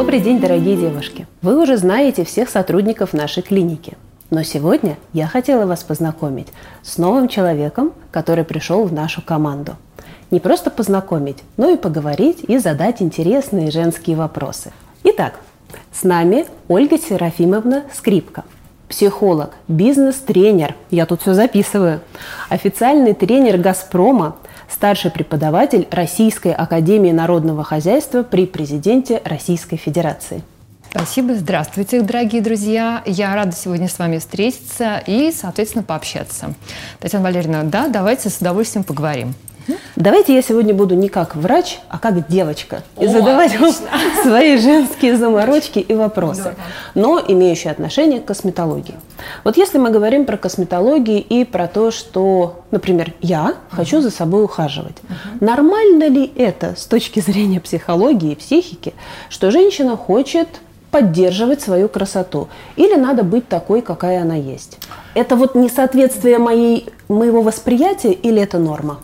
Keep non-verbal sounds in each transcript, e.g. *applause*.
Добрый день, дорогие девушки! Вы уже знаете всех сотрудников нашей клиники. Но сегодня я хотела вас познакомить с новым человеком, который пришел в нашу команду. Не просто познакомить, но и поговорить и задать интересные женские вопросы. Итак, с нами Ольга Серафимовна Скрипка, психолог, бизнес-тренер, я тут все записываю, официальный тренер «Газпрома», старший преподаватель Российской Академии Народного Хозяйства при президенте Российской Федерации. Спасибо. Здравствуйте, дорогие друзья. Я рада сегодня с вами встретиться и, соответственно, пообщаться. Татьяна Валерьевна, да, давайте с удовольствием поговорим. Давайте я сегодня буду не как врач, а как девочка. И О, задавать вам *laughs* свои женские заморочки и вопросы, но имеющие отношение к косметологии. Вот если мы говорим про косметологию и про то, что, например, я хочу за собой ухаживать, нормально ли это с точки зрения психологии и психики, что женщина хочет поддерживать свою красоту? Или надо быть такой, какая она есть? Это вот несоответствие моей, моего восприятия или это норма?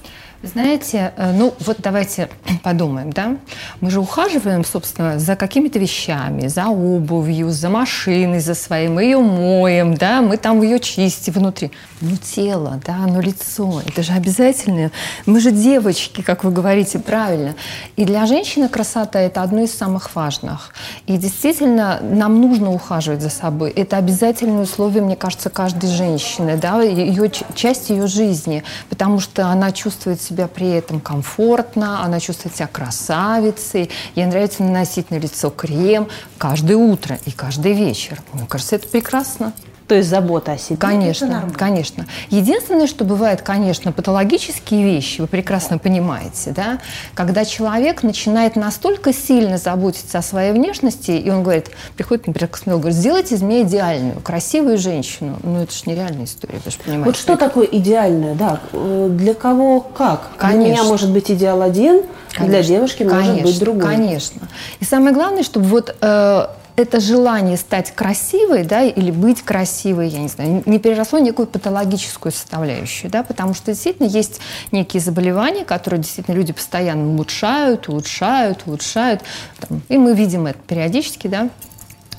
Знаете, э, ну вот давайте *clears throat* подумаем, да? Мы же ухаживаем, собственно, за какими-то вещами, за обувью, за машиной, за своей. Мы ее моем, да, мы там ее чистим внутри. Ну тело, да, ну лицо, это же обязательно. Мы же девочки, как вы говорите, правильно. И для женщины красота – это одно из самых важных. И действительно, нам нужно ухаживать за собой. Это обязательное условие, мне кажется, каждой женщины, да, ее, часть ее жизни, потому что она чувствует себя при этом комфортно, она чувствует себя красавицей, ей нравится наносить на лицо крем каждое утро и каждый вечер. Мне кажется, это прекрасно. То есть забота о себе. Конечно, конечно. Единственное, что бывает, конечно, патологические вещи, вы прекрасно понимаете, да, когда человек начинает настолько сильно заботиться о своей внешности, и он говорит, приходит, например, к косметологу, говорит, сделайте из меня идеальную, красивую женщину. Ну, это же нереальная история, вы же понимаете. Вот что такое идеальное, да? Для кого как? Конечно. Для меня может быть идеал один, Конечно, для девушки может конечно, быть другой. Конечно. И самое главное, чтобы вот э, это желание стать красивой, да, или быть красивой, я не знаю, не переросло некую патологическую составляющую, да, потому что действительно есть некие заболевания, которые действительно люди постоянно улучшают, улучшают, улучшают, там, и мы видим это периодически, да,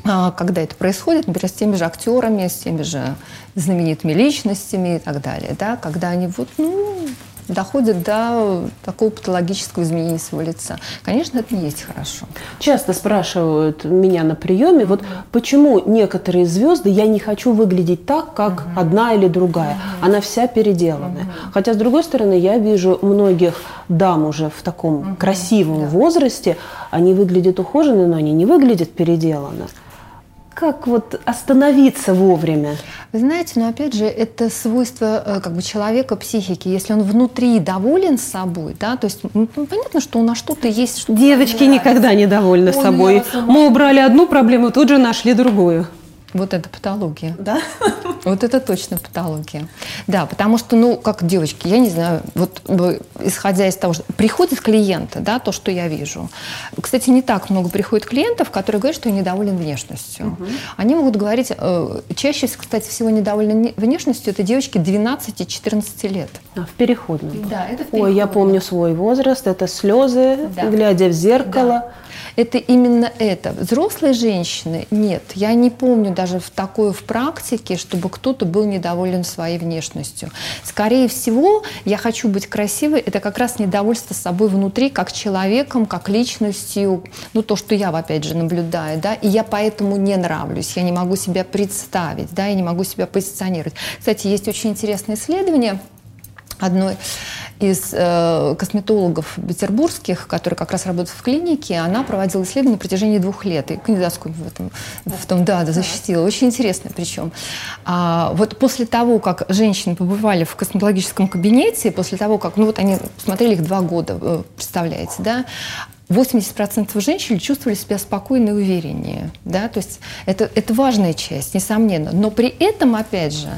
а, когда это происходит, например, с теми же актерами, с теми же знаменитыми личностями и так далее, да, когда они вот, ну, доходит до такого патологического изменения своего лица. Конечно, это не есть хорошо. Часто спрашивают меня на приеме, вот почему некоторые звезды я не хочу выглядеть так, как uh-huh. одна или другая. Uh-huh. Она вся переделанная. Uh-huh. Хотя, с другой стороны, я вижу многих дам уже в таком uh-huh. красивом yeah. возрасте, они выглядят ухоженно, но они не выглядят переделанно как вот остановиться вовремя? Вы знаете, но опять же, это свойство э, как бы человека, психики. Если он внутри доволен собой, да, то есть ну, понятно, что у нас что-то есть. Что Девочки никогда не довольны Ой, собой. Мы убрали одну проблему, тут же нашли другую. Вот это патология. Да? Вот это точно патология. Да, потому что, ну, как девочки, я не знаю, вот исходя из того, что приходят клиенты, да, то, что я вижу. Кстати, не так много приходит клиентов, которые говорят, что я недоволен внешностью. Угу. Они могут говорить, э, чаще, кстати, всего недовольны внешностью, это девочки 12-14 лет. А, в переходном. Да, это в переходном. Ой, я помню свой возраст, это слезы, да. глядя в зеркало. Да это именно это. Взрослые женщины нет. Я не помню даже в такой в практике, чтобы кто-то был недоволен своей внешностью. Скорее всего, я хочу быть красивой, это как раз недовольство собой внутри, как человеком, как личностью. Ну, то, что я, опять же, наблюдаю, да, и я поэтому не нравлюсь, я не могу себя представить, да, я не могу себя позиционировать. Кстати, есть очень интересное исследование одной из э, косметологов петербургских, которые как раз работают в клинике, она проводила исследование на протяжении двух лет. И кандидатскую в этом, в том, да, да, защитила. Очень интересно причем. А, вот после того, как женщины побывали в косметологическом кабинете, после того, как, ну вот они смотрели их два года, э, представляете, да, 80% женщин чувствовали себя спокойно и увереннее. Да? То есть это, это важная часть, несомненно. Но при этом, опять же,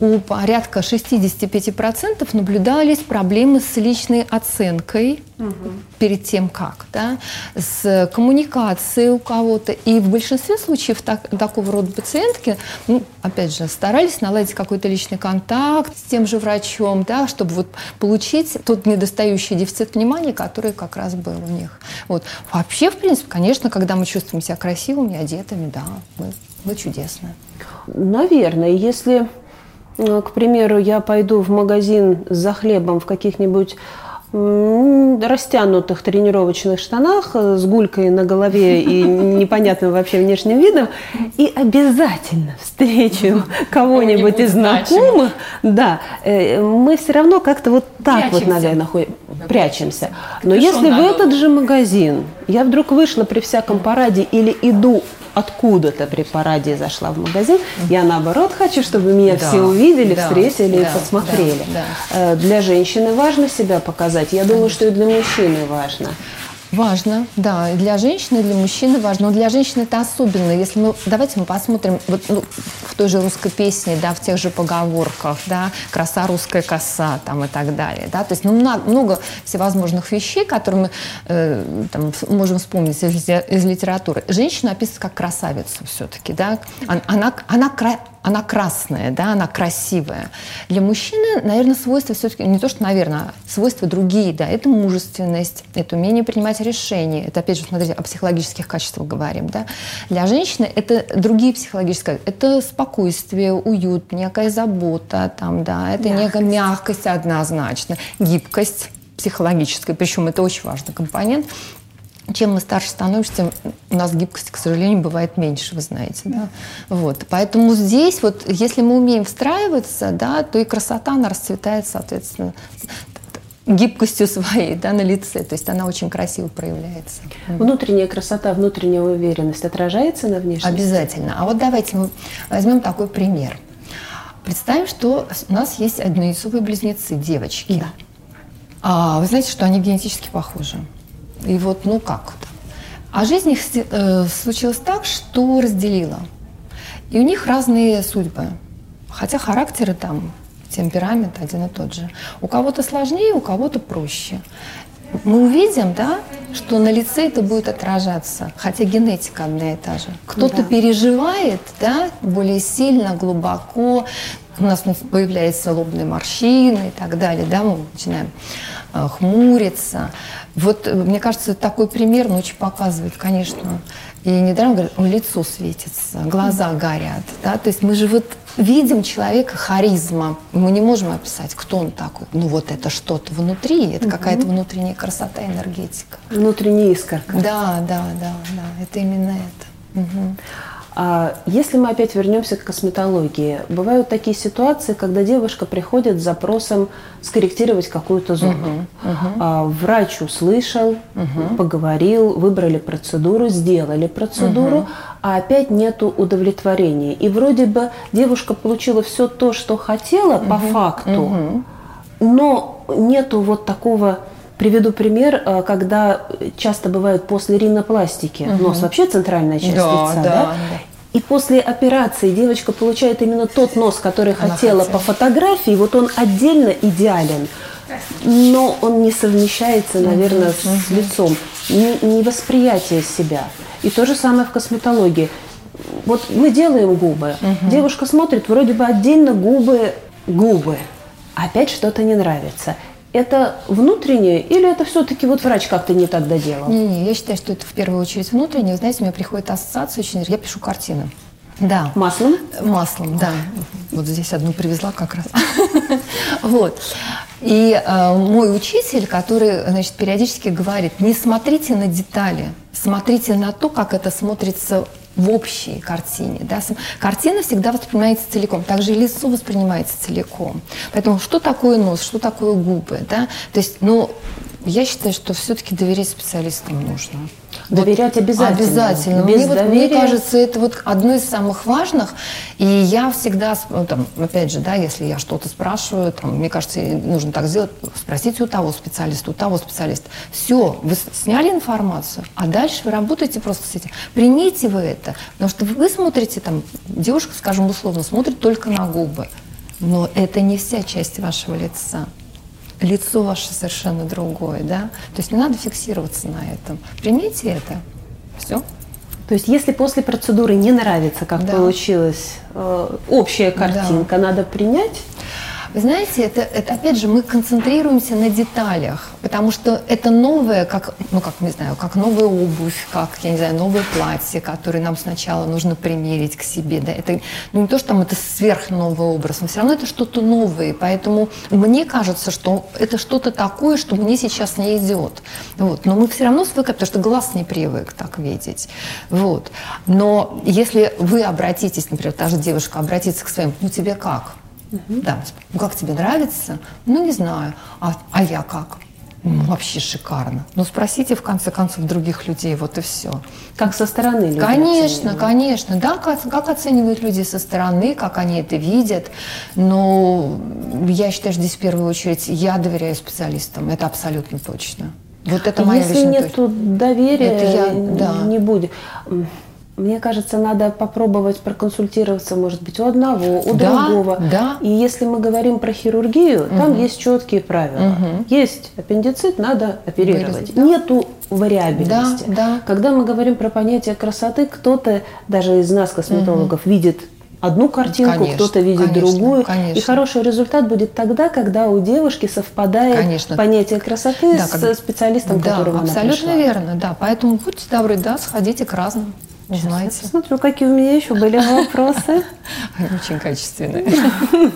у порядка 65% наблюдались проблемы с личной оценкой угу. перед тем, как, да, с коммуникацией у кого-то. И в большинстве случаев так, такого рода пациентки, ну, опять же, старались наладить какой-то личный контакт с тем же врачом, да, чтобы вот получить тот недостающий дефицит внимания, который как раз был у них. Вот. Вообще, в принципе, конечно, когда мы чувствуем себя красивыми, одетыми, да, мы, мы чудесные. Наверное, если, к примеру, я пойду в магазин за хлебом в каких-нибудь растянутых тренировочных штанах э, с гулькой на голове *laughs* и непонятным вообще внешним видом, и обязательно встречу кого-нибудь из знакомых, да, э, мы все равно как-то вот так прячемся. вот, наверное, прячемся. Но если в этот же магазин я вдруг вышла при всяком параде или иду откуда-то при параде зашла в магазин. Я наоборот хочу, чтобы меня да, все увидели, да, встретили да, и посмотрели. Да, да. Э, для женщины важно себя показать. Я думаю, что и для мужчины важно. Важно, да, для женщины, для мужчины важно. Но для женщины это особенно. Если мы, давайте мы посмотрим вот, ну, в той же русской песне, да, в тех же поговорках, да, краса русская коса там и так далее, да, то есть ну, много, много всевозможных вещей, которые мы э, там, можем вспомнить из, из литературы. Женщина описывается как красавицу все-таки, да, она, она, она она красная, да, она красивая. Для мужчины, наверное, свойства все-таки, не то, что, наверное, а свойства другие, да, это мужественность, это умение принимать решения, это, опять же, смотрите, о психологических качествах говорим, да. Для женщины это другие психологические, это спокойствие, уют, некая забота, там, да, это мягкость. некая мягкость однозначно, гибкость психологическая, причем это очень важный компонент чем мы старше становимся, у нас гибкости, к сожалению, бывает меньше, вы знаете. Да? Вот. Поэтому здесь, вот, если мы умеем встраиваться, да, то и красота, она расцветает, соответственно, гибкостью своей да, на лице. То есть она очень красиво проявляется. Внутренняя красота, внутренняя уверенность отражается на внешности? Обязательно. А вот давайте мы возьмем такой пример. Представим, что у нас есть однояйцовые близнецы, девочки. Да. А, вы знаете, что они генетически похожи. И вот, ну как А жизнь их э, случилась так, что разделила. И у них разные судьбы. Хотя характеры там, темперамент один и тот же. У кого-то сложнее, у кого-то проще. Мы увидим, да, что на лице это будет отражаться, хотя генетика одна и та же. Кто-то да. переживает, да, более сильно, глубоко, у нас появляются лобные морщины и так далее, да, мы начинаем э, хмуриться. Вот, э, мне кажется, такой пример ну, очень показывает, конечно. И недаром говорят, лицо светится, глаза горят. Да? То есть мы же вот видим человека харизма. Мы не можем описать, кто он такой. Ну вот это что-то внутри, это угу. какая-то внутренняя красота, энергетика. Внутренняя искорка. Да, да, да, да. Это именно это. Угу. А если мы опять вернемся к косметологии, бывают такие ситуации, когда девушка приходит с запросом скорректировать какую-то зону. Uh-huh. А, врач услышал, uh-huh. поговорил, выбрали процедуру, сделали процедуру, uh-huh. а опять нету удовлетворения. И вроде бы девушка получила все то, что хотела uh-huh. по факту, uh-huh. но нету вот такого Приведу пример, э, когда часто бывает после ринопластики, угу. нос вообще центральная часть да, лица, да, да? И после операции девочка получает именно тот нос, который Она хотела, хотела по фотографии, вот он отдельно идеален, но он не совмещается, наверное, угу, с угу. лицом, не, не восприятие себя. И то же самое в косметологии. Вот мы делаем губы, угу. девушка смотрит, вроде бы отдельно губы, губы, опять что-то не нравится это внутреннее или это все-таки вот врач как-то не так доделал? Не-не, я считаю, что это в первую очередь внутреннее. Знаете, у меня приходит ассоциация очень... Я пишу картины. Да. Маслом? Маслом, да. Вот здесь одну привезла как раз. *laughs* Вот. И э, мой учитель, который, значит, периодически говорит, не смотрите на детали, смотрите на то, как это смотрится в общей картине. Да? Картина всегда воспринимается целиком, также и лицо воспринимается целиком. Поэтому что такое нос, что такое губы? Да? То есть, ну, я считаю, что все-таки доверять специалистам нужно. Доверять обязательно. Обязательно. Без мне, доверия... вот, мне кажется, это вот одно из самых важных. И я всегда, ну, там, опять же, да, если я что-то спрашиваю, там, мне кажется, нужно так сделать, спросите у того специалиста, у того специалиста. Все, вы сняли информацию, а дальше вы работаете просто с этим. Примите вы это. Потому что вы смотрите, там, девушка, скажем условно, смотрит только на губы. Но это не вся часть вашего лица лицо ваше совершенно другое, да. То есть не надо фиксироваться на этом. Примите это. Все. То есть, если после процедуры не нравится, как да. получилась э, общая картинка, да. надо принять? Вы знаете, это, это опять же мы концентрируемся на деталях, потому что это новое, как, ну как, не знаю, как новая обувь, как, я не знаю, новое платье, которое нам сначала нужно примерить к себе. Да? Это ну, не то, что там это сверхновый образ, но все равно это что-то новое. Поэтому мне кажется, что это что-то такое, что мне сейчас не идет. Вот. Но мы все равно свыкли, потому что глаз не привык так видеть. Вот. Но если вы обратитесь, например, та же девушка обратится к своим, ну тебе как? Угу. Да, ну как тебе нравится? Ну не знаю. А, а я как? Ну, вообще шикарно. Ну, спросите, в конце концов, других людей, вот и все. Как со стороны люди Конечно, конечно. Да, как, как оценивают люди со стороны, как они это видят. Но я считаю, что здесь в первую очередь я доверяю специалистам. Это абсолютно точно. Вот это моя Если нет доверия, это я, да. не будет. Мне кажется, надо попробовать проконсультироваться, может быть, у одного, у да, другого. Да. И если мы говорим про хирургию, угу. там есть четкие правила. Угу. Есть аппендицит, надо оперировать. Вырезать, да. Нету вариабельности. Да, да. Когда мы говорим про понятие красоты, кто-то, даже из нас, косметологов, угу. видит одну картинку, кто-то видит конечно, другую. Конечно. И хороший результат будет тогда, когда у девушки совпадает конечно. понятие красоты да, с когда... специалистом, да, которого она абсолютно пришла. верно, да. Поэтому будьте добры, да, сходите к разным. Узнаете. Сейчас смотрю, какие у меня еще были вопросы. *laughs* Очень качественные. *laughs*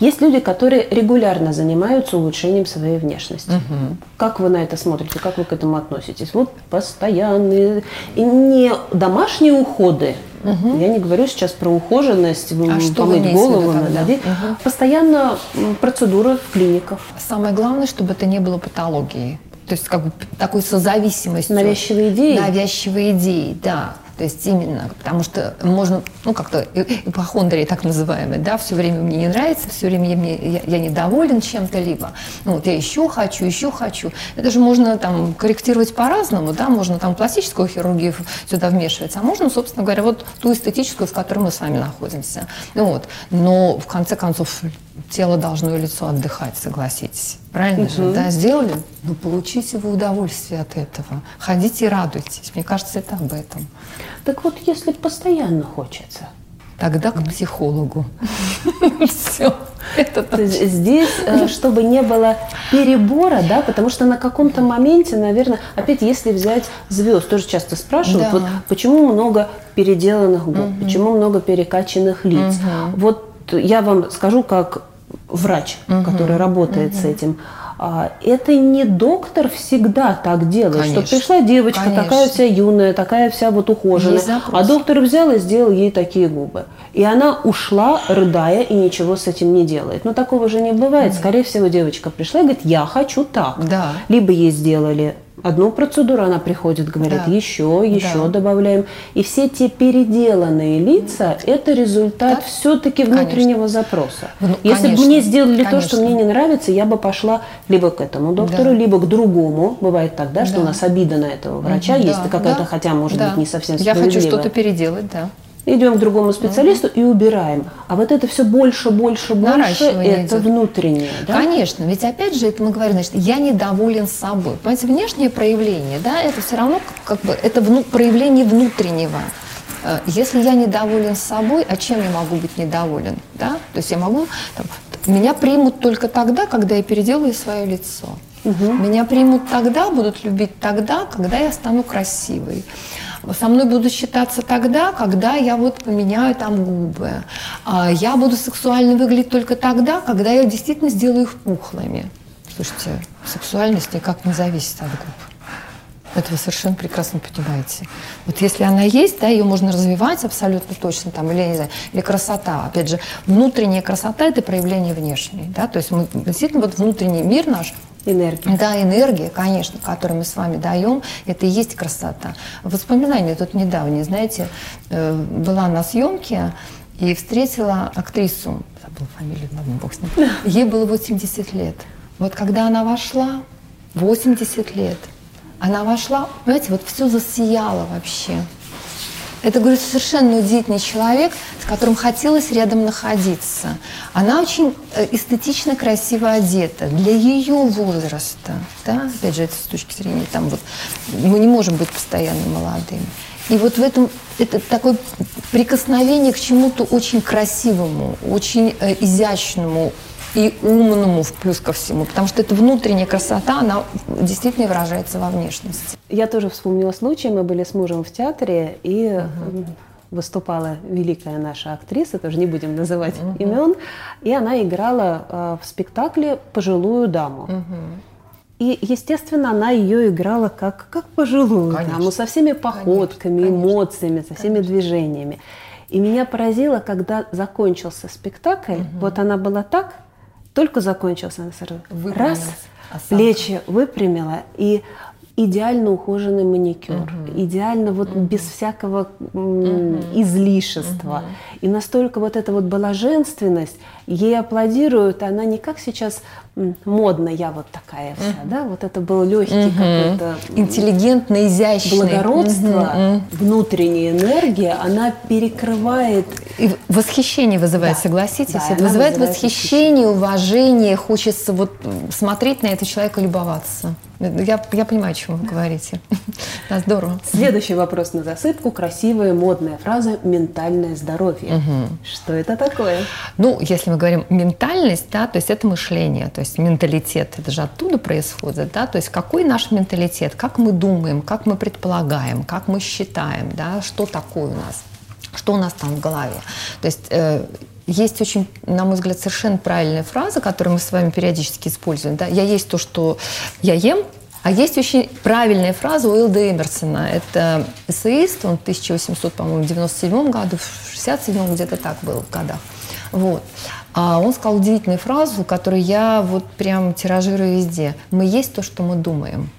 Есть люди, которые регулярно занимаются улучшением своей внешности. Угу. Как вы на это смотрите? Как вы к этому относитесь? Вот постоянные, и не домашние уходы. Угу. Я не говорю сейчас про ухоженность, а что помыть голову, надеть. Угу. Постоянно процедуры в клиниках. Самое главное, чтобы это не было патологией. То есть как бы такой созависимостью. Навязчивые идеи? Навязчивые идеи, да. То есть именно, потому что можно, ну как-то ипохондрия так называемая, да, все время мне не нравится, все время я, мне, я, я недоволен чем-то либо, ну вот я еще хочу, еще хочу. Это же можно там корректировать по-разному, да, можно там пластическую хирургию сюда вмешивать, а можно, собственно говоря, вот ту эстетическую, в которой мы с вами находимся. Ну, вот. Но в конце концов тело должно и лицо отдыхать, согласитесь. Правильно угу. же, да? Сделали? Ну, получите вы удовольствие от этого. Ходите и радуйтесь. Мне кажется, это об этом. Так вот, если постоянно хочется, Тогда к психологу. *laughs* Все. Это здесь, э, чтобы не было перебора, да, потому что на каком-то моменте, наверное, опять если взять звезд, тоже часто спрашивают, вот почему много переделанных губ, почему много перекачанных лиц. Вот я вам скажу как врач, угу. который работает угу. с этим. А, это не доктор всегда так делает, Конечно. что пришла девочка Конечно. такая вся юная, такая вся вот ухоженная, а доктор взял и сделал ей такие губы. И она ушла, рыдая, и ничего с этим не делает. Но такого же не бывает. Скорее всего, девочка пришла и говорит, я хочу так. Да. Либо ей сделали одну процедуру, она приходит, говорит, да. еще, еще да. добавляем. И все те переделанные лица – это результат да? все-таки внутреннего конечно. запроса. Ну, Если бы мне сделали конечно. то, что мне не нравится, я бы пошла либо к этому доктору, да. либо к другому. Бывает тогда, что да. у нас обида на этого врача угу, есть да. какая-то, да. хотя, может да. быть, не совсем справедливая. Я хочу что-то переделать, да идем к другому специалисту угу. и убираем. А вот это все больше, больше, больше, это идет. внутреннее. Да? Конечно, ведь опять же, это мы говорим, значит, я недоволен собой. Понимаете, внешнее проявление, да, это все равно как бы это вну, проявление внутреннего. Э, если я недоволен собой, а чем я могу быть недоволен? Да? То есть я могу, там, меня примут только тогда, когда я переделаю свое лицо. Угу. Меня примут тогда, будут любить тогда, когда я стану красивой со мной будут считаться тогда, когда я вот поменяю там губы. А я буду сексуально выглядеть только тогда, когда я действительно сделаю их пухлыми. Слушайте, сексуальность никак не зависит от губ. Это вы совершенно прекрасно понимаете. Вот если она есть, да, ее можно развивать абсолютно точно, там, или, не знаю, или красота. Опять же, внутренняя красота – это проявление внешней. Да? То есть мы, действительно вот внутренний мир наш Энергия. Да, энергия, конечно, которую мы с вами даем, это и есть красота. Воспоминания тут недавние, знаете, э, была на съемке и встретила актрису, забыла фамилию, ладно, бог с ним, *laughs* ей было 80 лет. Вот когда она вошла, 80 лет, она вошла, понимаете, вот все засияло вообще. Это, говорю, совершенно удивительный человек, с которым хотелось рядом находиться. Она очень э, эстетично красиво одета для ее возраста. Да? Опять же, это с точки зрения, там вот, мы не можем быть постоянно молодыми. И вот в этом это такое прикосновение к чему-то очень красивому, очень э, изящному, и умному в плюс ко всему, потому что эта внутренняя красота, она действительно выражается во внешности. Я тоже вспомнила случай, мы были с мужем в театре, и uh-huh. выступала великая наша актриса, тоже не будем называть uh-huh. имен, и она играла э, в спектакле пожилую даму. Uh-huh. И, естественно, она ее играла как, как пожилую конечно. даму, со всеми походками, конечно, эмоциями, со всеми конечно. движениями. И меня поразило, когда закончился спектакль, угу. вот она была так, только закончился, сразу раз, осанка. плечи выпрямила, и идеально ухоженный маникюр, угу. идеально вот угу. без всякого угу. излишества. Угу. И настолько вот эта вот была женственность, ей аплодируют, она не как сейчас модно, я вот такая вся, uh-huh. да, вот это был легкий uh-huh. какой-то... Интеллигентно, изящный. Благородство, uh-huh. внутренняя энергия, она перекрывает... И восхищение вызывает, да. согласитесь? Да, это вызывает, вызывает восхищение, уважение, хочется вот смотреть на этого человека, любоваться. Я, я понимаю, о чем вы говорите. Да, здорово. Следующий вопрос на засыпку. Красивая модная фраза «ментальное здоровье». Угу. Что это такое? Ну, если мы говорим ментальность, да, то есть это мышление, то есть менталитет, это же оттуда происходит, да, то есть какой наш менталитет, как мы думаем, как мы предполагаем, как мы считаем, да, что такое у нас, что у нас там в голове. То есть э, есть очень, на мой взгляд, совершенно правильная фраза, которую мы с вами периодически используем. Да? Я есть то, что я ем, а есть очень правильная фраза Уилда Эмерсона. Это эссеист, он в 1897 году, в 67 где-то так был в годах. Вот. А он сказал удивительную фразу, которую я вот прям тиражирую везде. Мы есть то, что мы думаем.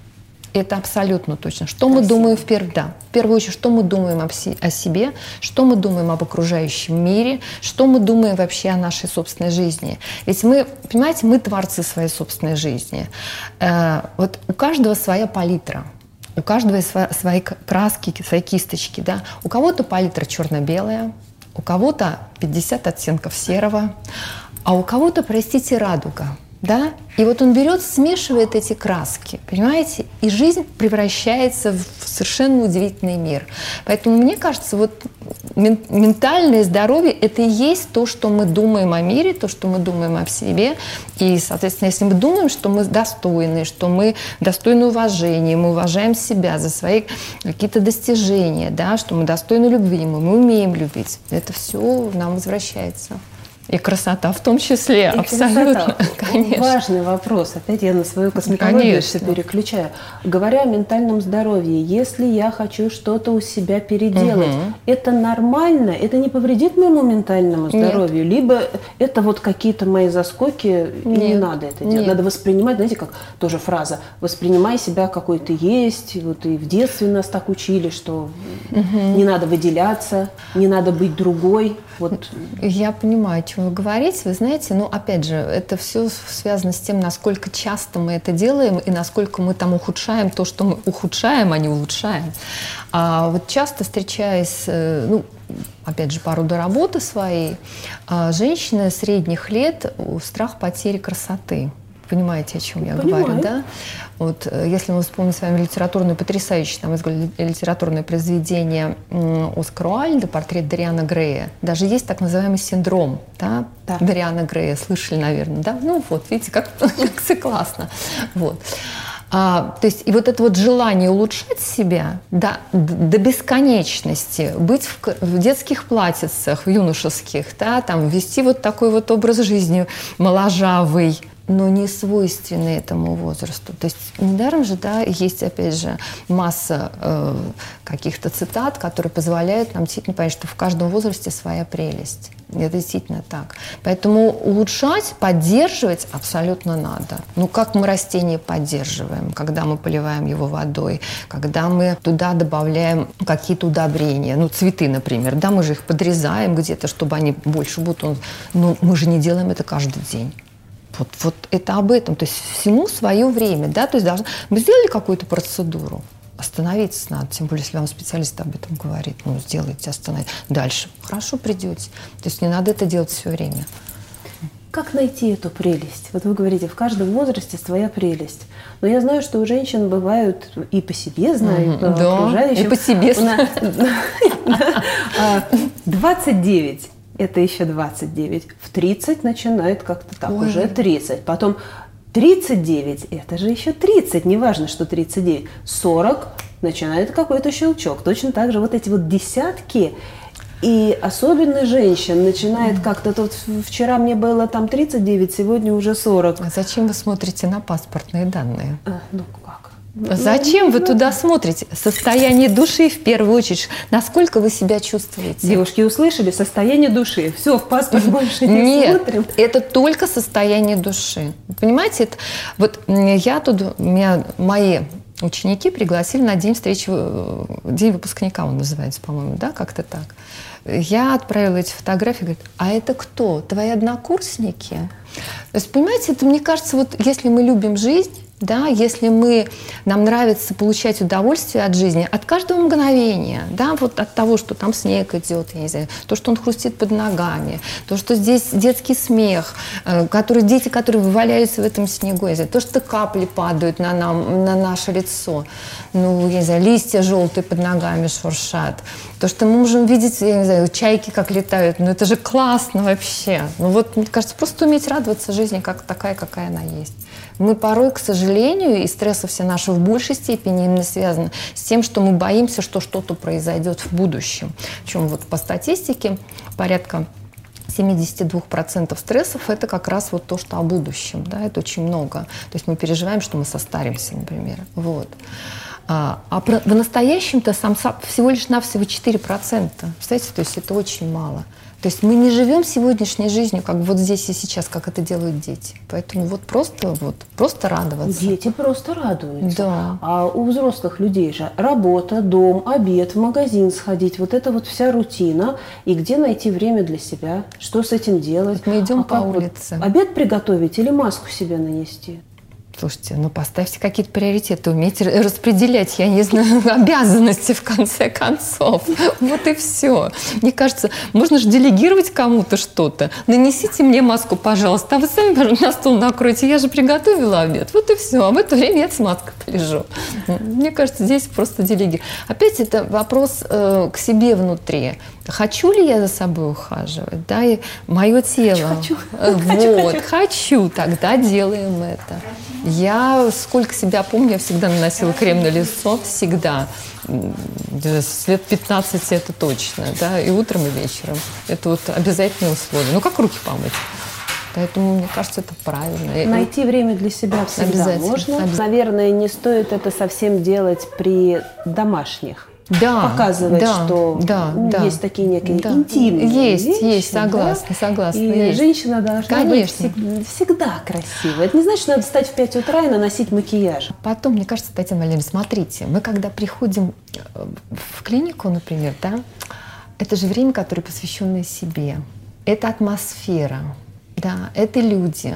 Это абсолютно точно. Что Спасибо. мы думаем в, перв... да, в первую очередь, что мы думаем о, си... о себе, что мы думаем об окружающем мире, что мы думаем вообще о нашей собственной жизни. Ведь мы, понимаете, мы творцы своей собственной жизни. Э, вот у каждого своя палитра. У каждого свои краски, свои кисточки. Да? У кого-то палитра черно-белая, у кого-то 50 оттенков серого, а у кого-то, простите, радуга – да? И вот он берет, смешивает эти краски, понимаете? И жизнь превращается в совершенно удивительный мир. Поэтому мне кажется, вот ментальное здоровье – это и есть то, что мы думаем о мире, то, что мы думаем о себе. И, соответственно, если мы думаем, что мы достойны, что мы достойны уважения, мы уважаем себя за свои какие-то достижения, да, что мы достойны любви, мы умеем любить, это все нам возвращается. И красота в том числе, и абсолютно. *laughs* Конечно. Важный вопрос. Опять я на свою косметологию все переключаю. Говоря о ментальном здоровье, если я хочу что-то у себя переделать, угу. это нормально? Это не повредит моему ментальному здоровью? Нет. Либо это вот какие-то мои заскоки, и не надо это делать. Нет. Надо воспринимать, знаете, как тоже фраза, воспринимай себя какой ты есть. Вот и в детстве нас так учили, что угу. не надо выделяться, не надо быть другой. Вот. Я понимаю, чем вы говорите. Вы знаете, ну, опять же, это все связано с тем, насколько часто мы это делаем и насколько мы там ухудшаем то, что мы ухудшаем, а не улучшаем. А вот часто встречаясь, э, ну, опять же, по роду работы своей, а, женщины средних лет страх потери красоты понимаете, о чем я Понимаю. говорю, да? Вот, э, если мы вспомним с вами литературное, потрясающее, на мой взгляд, литературное произведение Оскара Уайльда, портрет Дариана Грея, даже есть так называемый синдром, да, да. Дариана Грея, слышали, наверное, да? Ну вот, видите, как, *laughs* как все классно. Вот. А, то есть и вот это вот желание улучшать себя до, до бесконечности, быть в, в детских платьицах, в юношеских, да, там вести вот такой вот образ жизни моложавый, но не свойственны этому возрасту. То есть недаром же, да, есть, опять же, масса э, каких-то цитат, которые позволяют нам действительно понять, что в каждом возрасте своя прелесть. Это действительно так. Поэтому улучшать, поддерживать абсолютно надо. Ну, как мы растение поддерживаем, когда мы поливаем его водой, когда мы туда добавляем какие-то удобрения, ну, цветы, например, да, мы же их подрезаем где-то, чтобы они больше будут, но мы же не делаем это каждый день. Вот, вот это об этом. То есть всему свое время. Да? То есть должны... Мы сделали какую-то процедуру, остановиться надо, тем более, если вам специалист об этом говорит, ну, сделайте, остановите. Дальше. Хорошо придете. То есть не надо это делать все время. Как найти эту прелесть? Вот вы говорите, в каждом возрасте своя прелесть. Но я знаю, что у женщин бывают, и по себе знаю, и по окружающим. И по себе знаю. 29 *laughs* это еще 29. В 30 начинает как-то так, Ой. уже 30. Потом 39, это же еще 30, неважно, что 39. 40 начинает какой-то щелчок. Точно так же вот эти вот десятки, и особенно женщин начинает как-то тут вчера мне было там 39, сегодня уже 40. А зачем вы смотрите на паспортные данные? А, ну? Зачем вы туда смотрите? Состояние души в первую очередь. Насколько вы себя чувствуете? Девушки услышали состояние души. Все, в паспорт *laughs* больше не Нет, смотрим. это только состояние души. Понимаете, это, вот я тут, меня мои ученики пригласили на день встречи, э, день выпускника он называется, по-моему, да, как-то так. Я отправила эти фотографии, говорит, а это кто? Твои однокурсники? То есть, понимаете, это мне кажется, вот если мы любим жизнь, да, если мы, нам нравится получать удовольствие от жизни, от каждого мгновения, да, вот от того, что там снег идет, я не знаю, то, что он хрустит под ногами, то, что здесь детский смех, э, который, дети, которые валяются в этом снегу, я знаю, то, что капли падают на, нам, на наше лицо, ну, я не знаю, листья желтые под ногами шуршат, то, что мы можем видеть, я не знаю, чайки как летают, ну, это же классно вообще. Ну, вот, мне кажется, просто уметь радоваться жизни как такая, какая она есть. Мы порой, к сожалению, и стрессы все наши в большей степени именно связаны с тем, что мы боимся, что что-то произойдет в будущем. Причем вот по статистике порядка 72% стрессов – это как раз вот то, что о будущем. Да, это очень много. То есть мы переживаем, что мы состаримся, например. Вот. А, а в настоящем-то сам, всего лишь навсего 4%. Представляете, то есть это очень мало. То есть мы не живем сегодняшней жизнью, как вот здесь и сейчас, как это делают дети. Поэтому вот просто, вот, просто радоваться. Дети просто радуются. Да. А у взрослых людей же работа, дом, обед, в магазин сходить, вот это вот вся рутина. И где найти время для себя? Что с этим делать? Вот мы идем а по улице. Вот, обед приготовить или маску себе нанести? Слушайте, ну поставьте какие-то приоритеты, умейте распределять, я не знаю, *laughs* обязанности в конце концов. *laughs* Вот и все. Мне кажется, можно же делегировать кому-то что-то. Нанесите мне маску, пожалуйста, а вы сами на стол накройте. Я же приготовила обед. Вот и все. А в это время я с маской полежу. Мне кажется, здесь просто делегировать. Опять это вопрос э, к себе внутри. Хочу ли я за собой ухаживать? Да, и мое тело. Хочу, хочу. Вот, хочу. хочу. Тогда делаем это. Я, сколько себя помню, я всегда наносила крем на лицо, всегда. С лет 15 это точно, да, и утром, и вечером. Это вот обязательное условие. Ну, как руки помыть? Поэтому, мне кажется, это правильно. Найти время для себя всегда можно. Обязательно. Наверное, не стоит это совсем делать при домашних да, показывать, да, что да, да, есть такие некие да. интимные Есть, вещи, есть, согласна, да? согласна. И есть. женщина должна Конечно. быть всегда красивой. Это не значит, что надо встать в 5 утра и наносить макияж. Потом, мне кажется, Татьяна Валерьевна, смотрите, мы когда приходим э, в клинику, например, да, это же время, которое посвященное себе. Это атмосфера, да, это люди,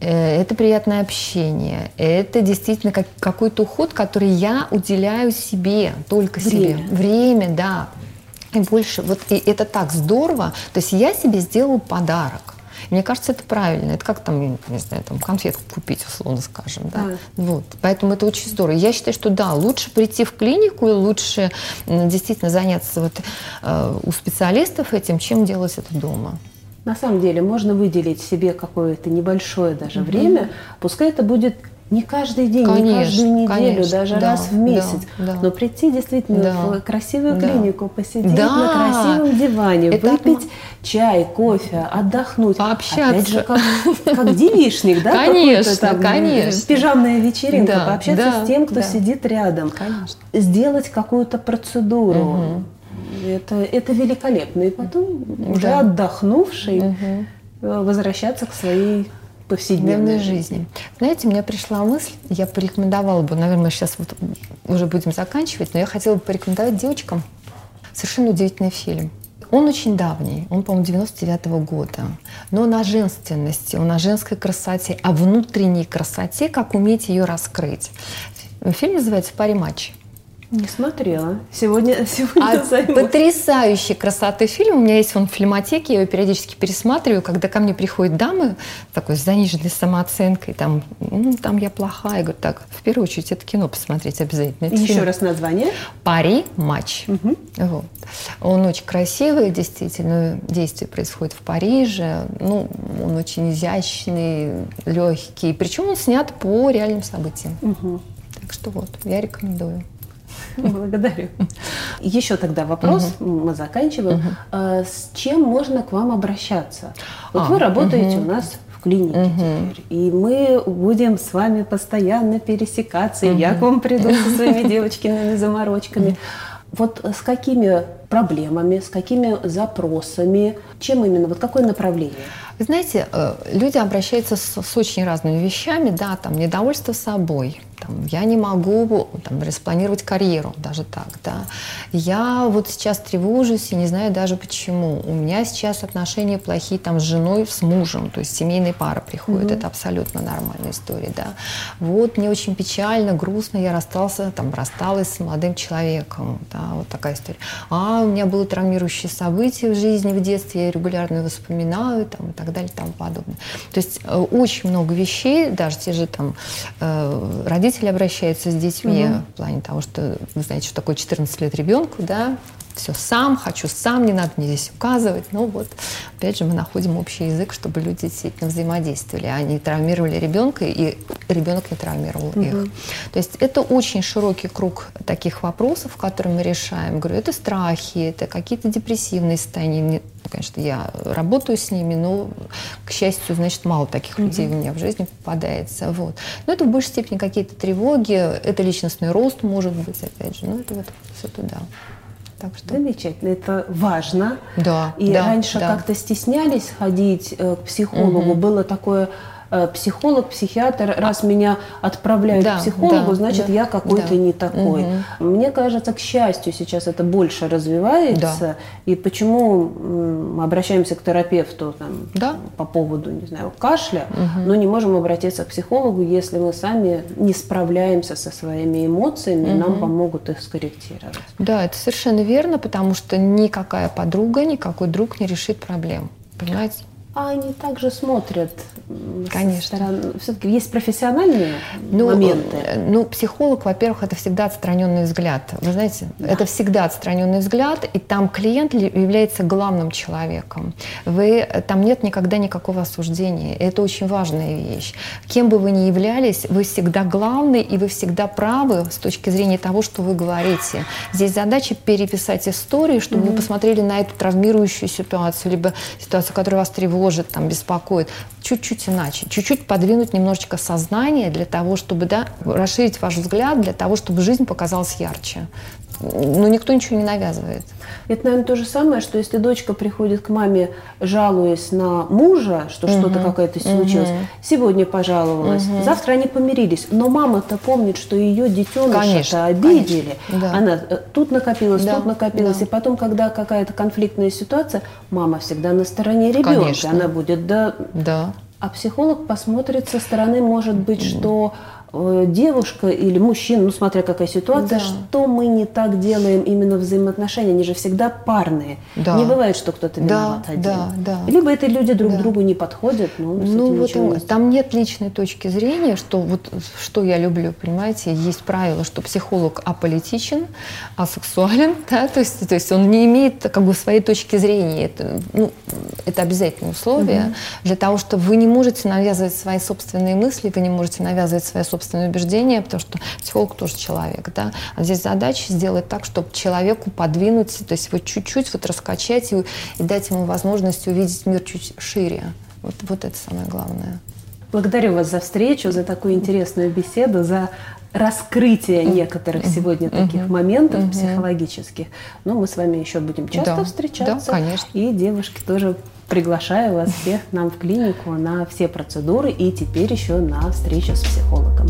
Э, это приятное общение, это действительно как, какой-то уход, который я уделяю себе, только Время. себе. Время, да. И больше, вот и это так здорово. То есть я себе сделала подарок. Мне кажется, это правильно. Это как там, не знаю, там конфетку купить, условно скажем. Да? Да. Вот. Поэтому это очень здорово. Я считаю, что да, лучше прийти в клинику и лучше действительно заняться вот, э, у специалистов этим, чем делать это дома. На самом деле можно выделить себе какое-то небольшое даже угу. время, пускай это будет не каждый день, конечно, не каждую неделю, конечно, даже да, раз в месяц, да, да. но прийти действительно да, в красивую да. клинику, посидеть да. на красивом диване, Это выпить атма... чай, кофе, отдохнуть, пообщаться, опять же как, как девишник, да, конечно, там, конечно, пижамная вечеринка, да, пообщаться да, с тем, кто да. сидит рядом, конечно. сделать какую-то процедуру. Угу. Это, это великолепно. И потом, да. уже отдохнувший, угу возвращаться к своей повседневной жизни. Знаете, у меня пришла мысль, я порекомендовала бы, наверное, сейчас вот уже будем заканчивать, но я хотела бы порекомендовать девочкам совершенно удивительный фильм. Он очень давний, он, по-моему, 99 -го года. Но на женственности, он о женской красоте, о внутренней красоте, как уметь ее раскрыть. Фильм называется «Пари матч». Не смотрела. Сегодня, *laughs* сегодня а потрясающей красоты фильм. У меня есть он в фильмотеке, я его периодически пересматриваю, когда ко мне приходят дамы такой с заниженной самооценкой, там, ну, там я плохая. Я говорю, так, в первую очередь это кино посмотреть обязательно. Это Еще фильм. раз название. «Пари. Матч». Угу. Вот. Он очень красивый, действительно, действие происходит в Париже. Ну, он очень изящный, легкий. Причем он снят по реальным событиям. Угу. Так что вот, я рекомендую. *laughs* Благодарю. Еще тогда вопрос, угу. мы заканчиваем. Угу. С чем можно к вам обращаться? Вот а, вы работаете угу. у нас в клинике угу. теперь, и мы будем с вами постоянно пересекаться, угу. я к вам приду со своими *laughs* девочкиными заморочками. Вот с какими проблемами, с какими запросами, чем именно, вот какое направление? Вы знаете, э, люди обращаются с, с очень разными вещами, да, там недовольство собой, там, я не могу там, распланировать карьеру, даже так, да. Я вот сейчас тревожусь и не знаю даже почему. У меня сейчас отношения плохие там с женой, с мужем, то есть семейная пара приходит, mm-hmm. это абсолютно нормальная история, да. Вот мне очень печально, грустно, я расстался, там, рассталась с молодым человеком, да, вот такая история. А, у меня было травмирующее событие в жизни, в детстве, я регулярно его вспоминаю, там, и так далее, и тому подобное. То есть э, очень много вещей, даже те же там э, родители родители обращаются с детьми угу. в плане того, что вы знаете, что такое 14 лет ребенку, да, все сам, хочу сам, не надо мне здесь указывать. Ну вот, опять же, мы находим общий язык, чтобы люди действительно взаимодействовали, а не травмировали ребенка, и ребенок не травмировал угу. их. То есть это очень широкий круг таких вопросов, которые мы решаем. Говорю, это страхи, это какие-то депрессивные состояния. Конечно, я работаю с ними, но, к счастью, значит, мало таких людей у меня в жизни попадается. Вот. Но это в большей степени какие-то тревоги, это личностный рост, может быть, опять же. Ну, это вот все туда. Так что замечательно, это важно. Да. И да, раньше да. как-то стеснялись ходить э, к психологу, угу. было такое психолог, психиатр, раз меня отправляют да, к психологу, да, значит, да, я какой-то да. не такой. Угу. Мне кажется, к счастью, сейчас это больше развивается. Да. И почему мы обращаемся к терапевту там, да. по поводу, не знаю, кашля, угу. но не можем обратиться к психологу, если мы сами не справляемся со своими эмоциями, угу. нам помогут их скорректировать. Да, это совершенно верно, потому что никакая подруга, никакой друг не решит проблем. Понимаете? А они также смотрят. Конечно. Все-таки есть профессиональные ну, моменты. Э, ну, психолог, во-первых, это всегда отстраненный взгляд. Вы знаете, да. это всегда отстраненный взгляд, и там клиент является главным человеком. Вы, там нет никогда никакого осуждения. Это очень важная вещь. Кем бы вы ни являлись, вы всегда главный, и вы всегда правы с точки зрения того, что вы говорите. Здесь задача переписать историю, чтобы mm-hmm. вы посмотрели на эту травмирующую ситуацию, либо ситуацию, которая вас тревожит тревожит, там, беспокоит, чуть-чуть иначе, чуть-чуть подвинуть немножечко сознание для того, чтобы да, расширить ваш взгляд, для того, чтобы жизнь показалась ярче. Но никто ничего не навязывает. Это, наверное, то же самое, что если дочка приходит к маме, жалуясь на мужа, что угу. что-то какое-то случилось, угу. сегодня пожаловалась, угу. завтра они помирились, но мама-то помнит, что ее детеныша-то обидели. Да. Она э, тут накопилась, да. тут накопилась, да. и потом, когда какая-то конфликтная ситуация, мама всегда на стороне ребенка, Конечно. она будет да. Да. А психолог посмотрит со стороны, может быть, что девушка или мужчина, ну смотря какая ситуация, да. что мы не так делаем именно взаимоотношения, они же всегда парные. Да. Не бывает, что кто-то виноват да, один. Да, да. Либо это люди друг да. другу не подходят, но ну, вот не там нет личной точки зрения, что вот что я люблю, понимаете, есть правило, что психолог аполитичен, асексуален, *laughs* да, то есть, то есть он не имеет как бы своей точки зрения, это, ну, это обязательное условие угу. для того, чтобы вы не можете навязывать свои собственные мысли, вы не можете навязывать свои собственные собственные убеждения, потому что психолог тоже человек, да. А здесь задача сделать так, чтобы человеку подвинуть, то есть вот чуть-чуть вот раскачать и, и дать ему возможность увидеть мир чуть шире. Вот, вот это самое главное. Благодарю вас за встречу, за такую интересную беседу, за раскрытие некоторых сегодня таких моментов психологических. Но мы с вами еще будем часто да, встречаться. Да, конечно. И девушки тоже приглашаю вас всех нам в клинику на все процедуры и теперь еще на встречу с психологом.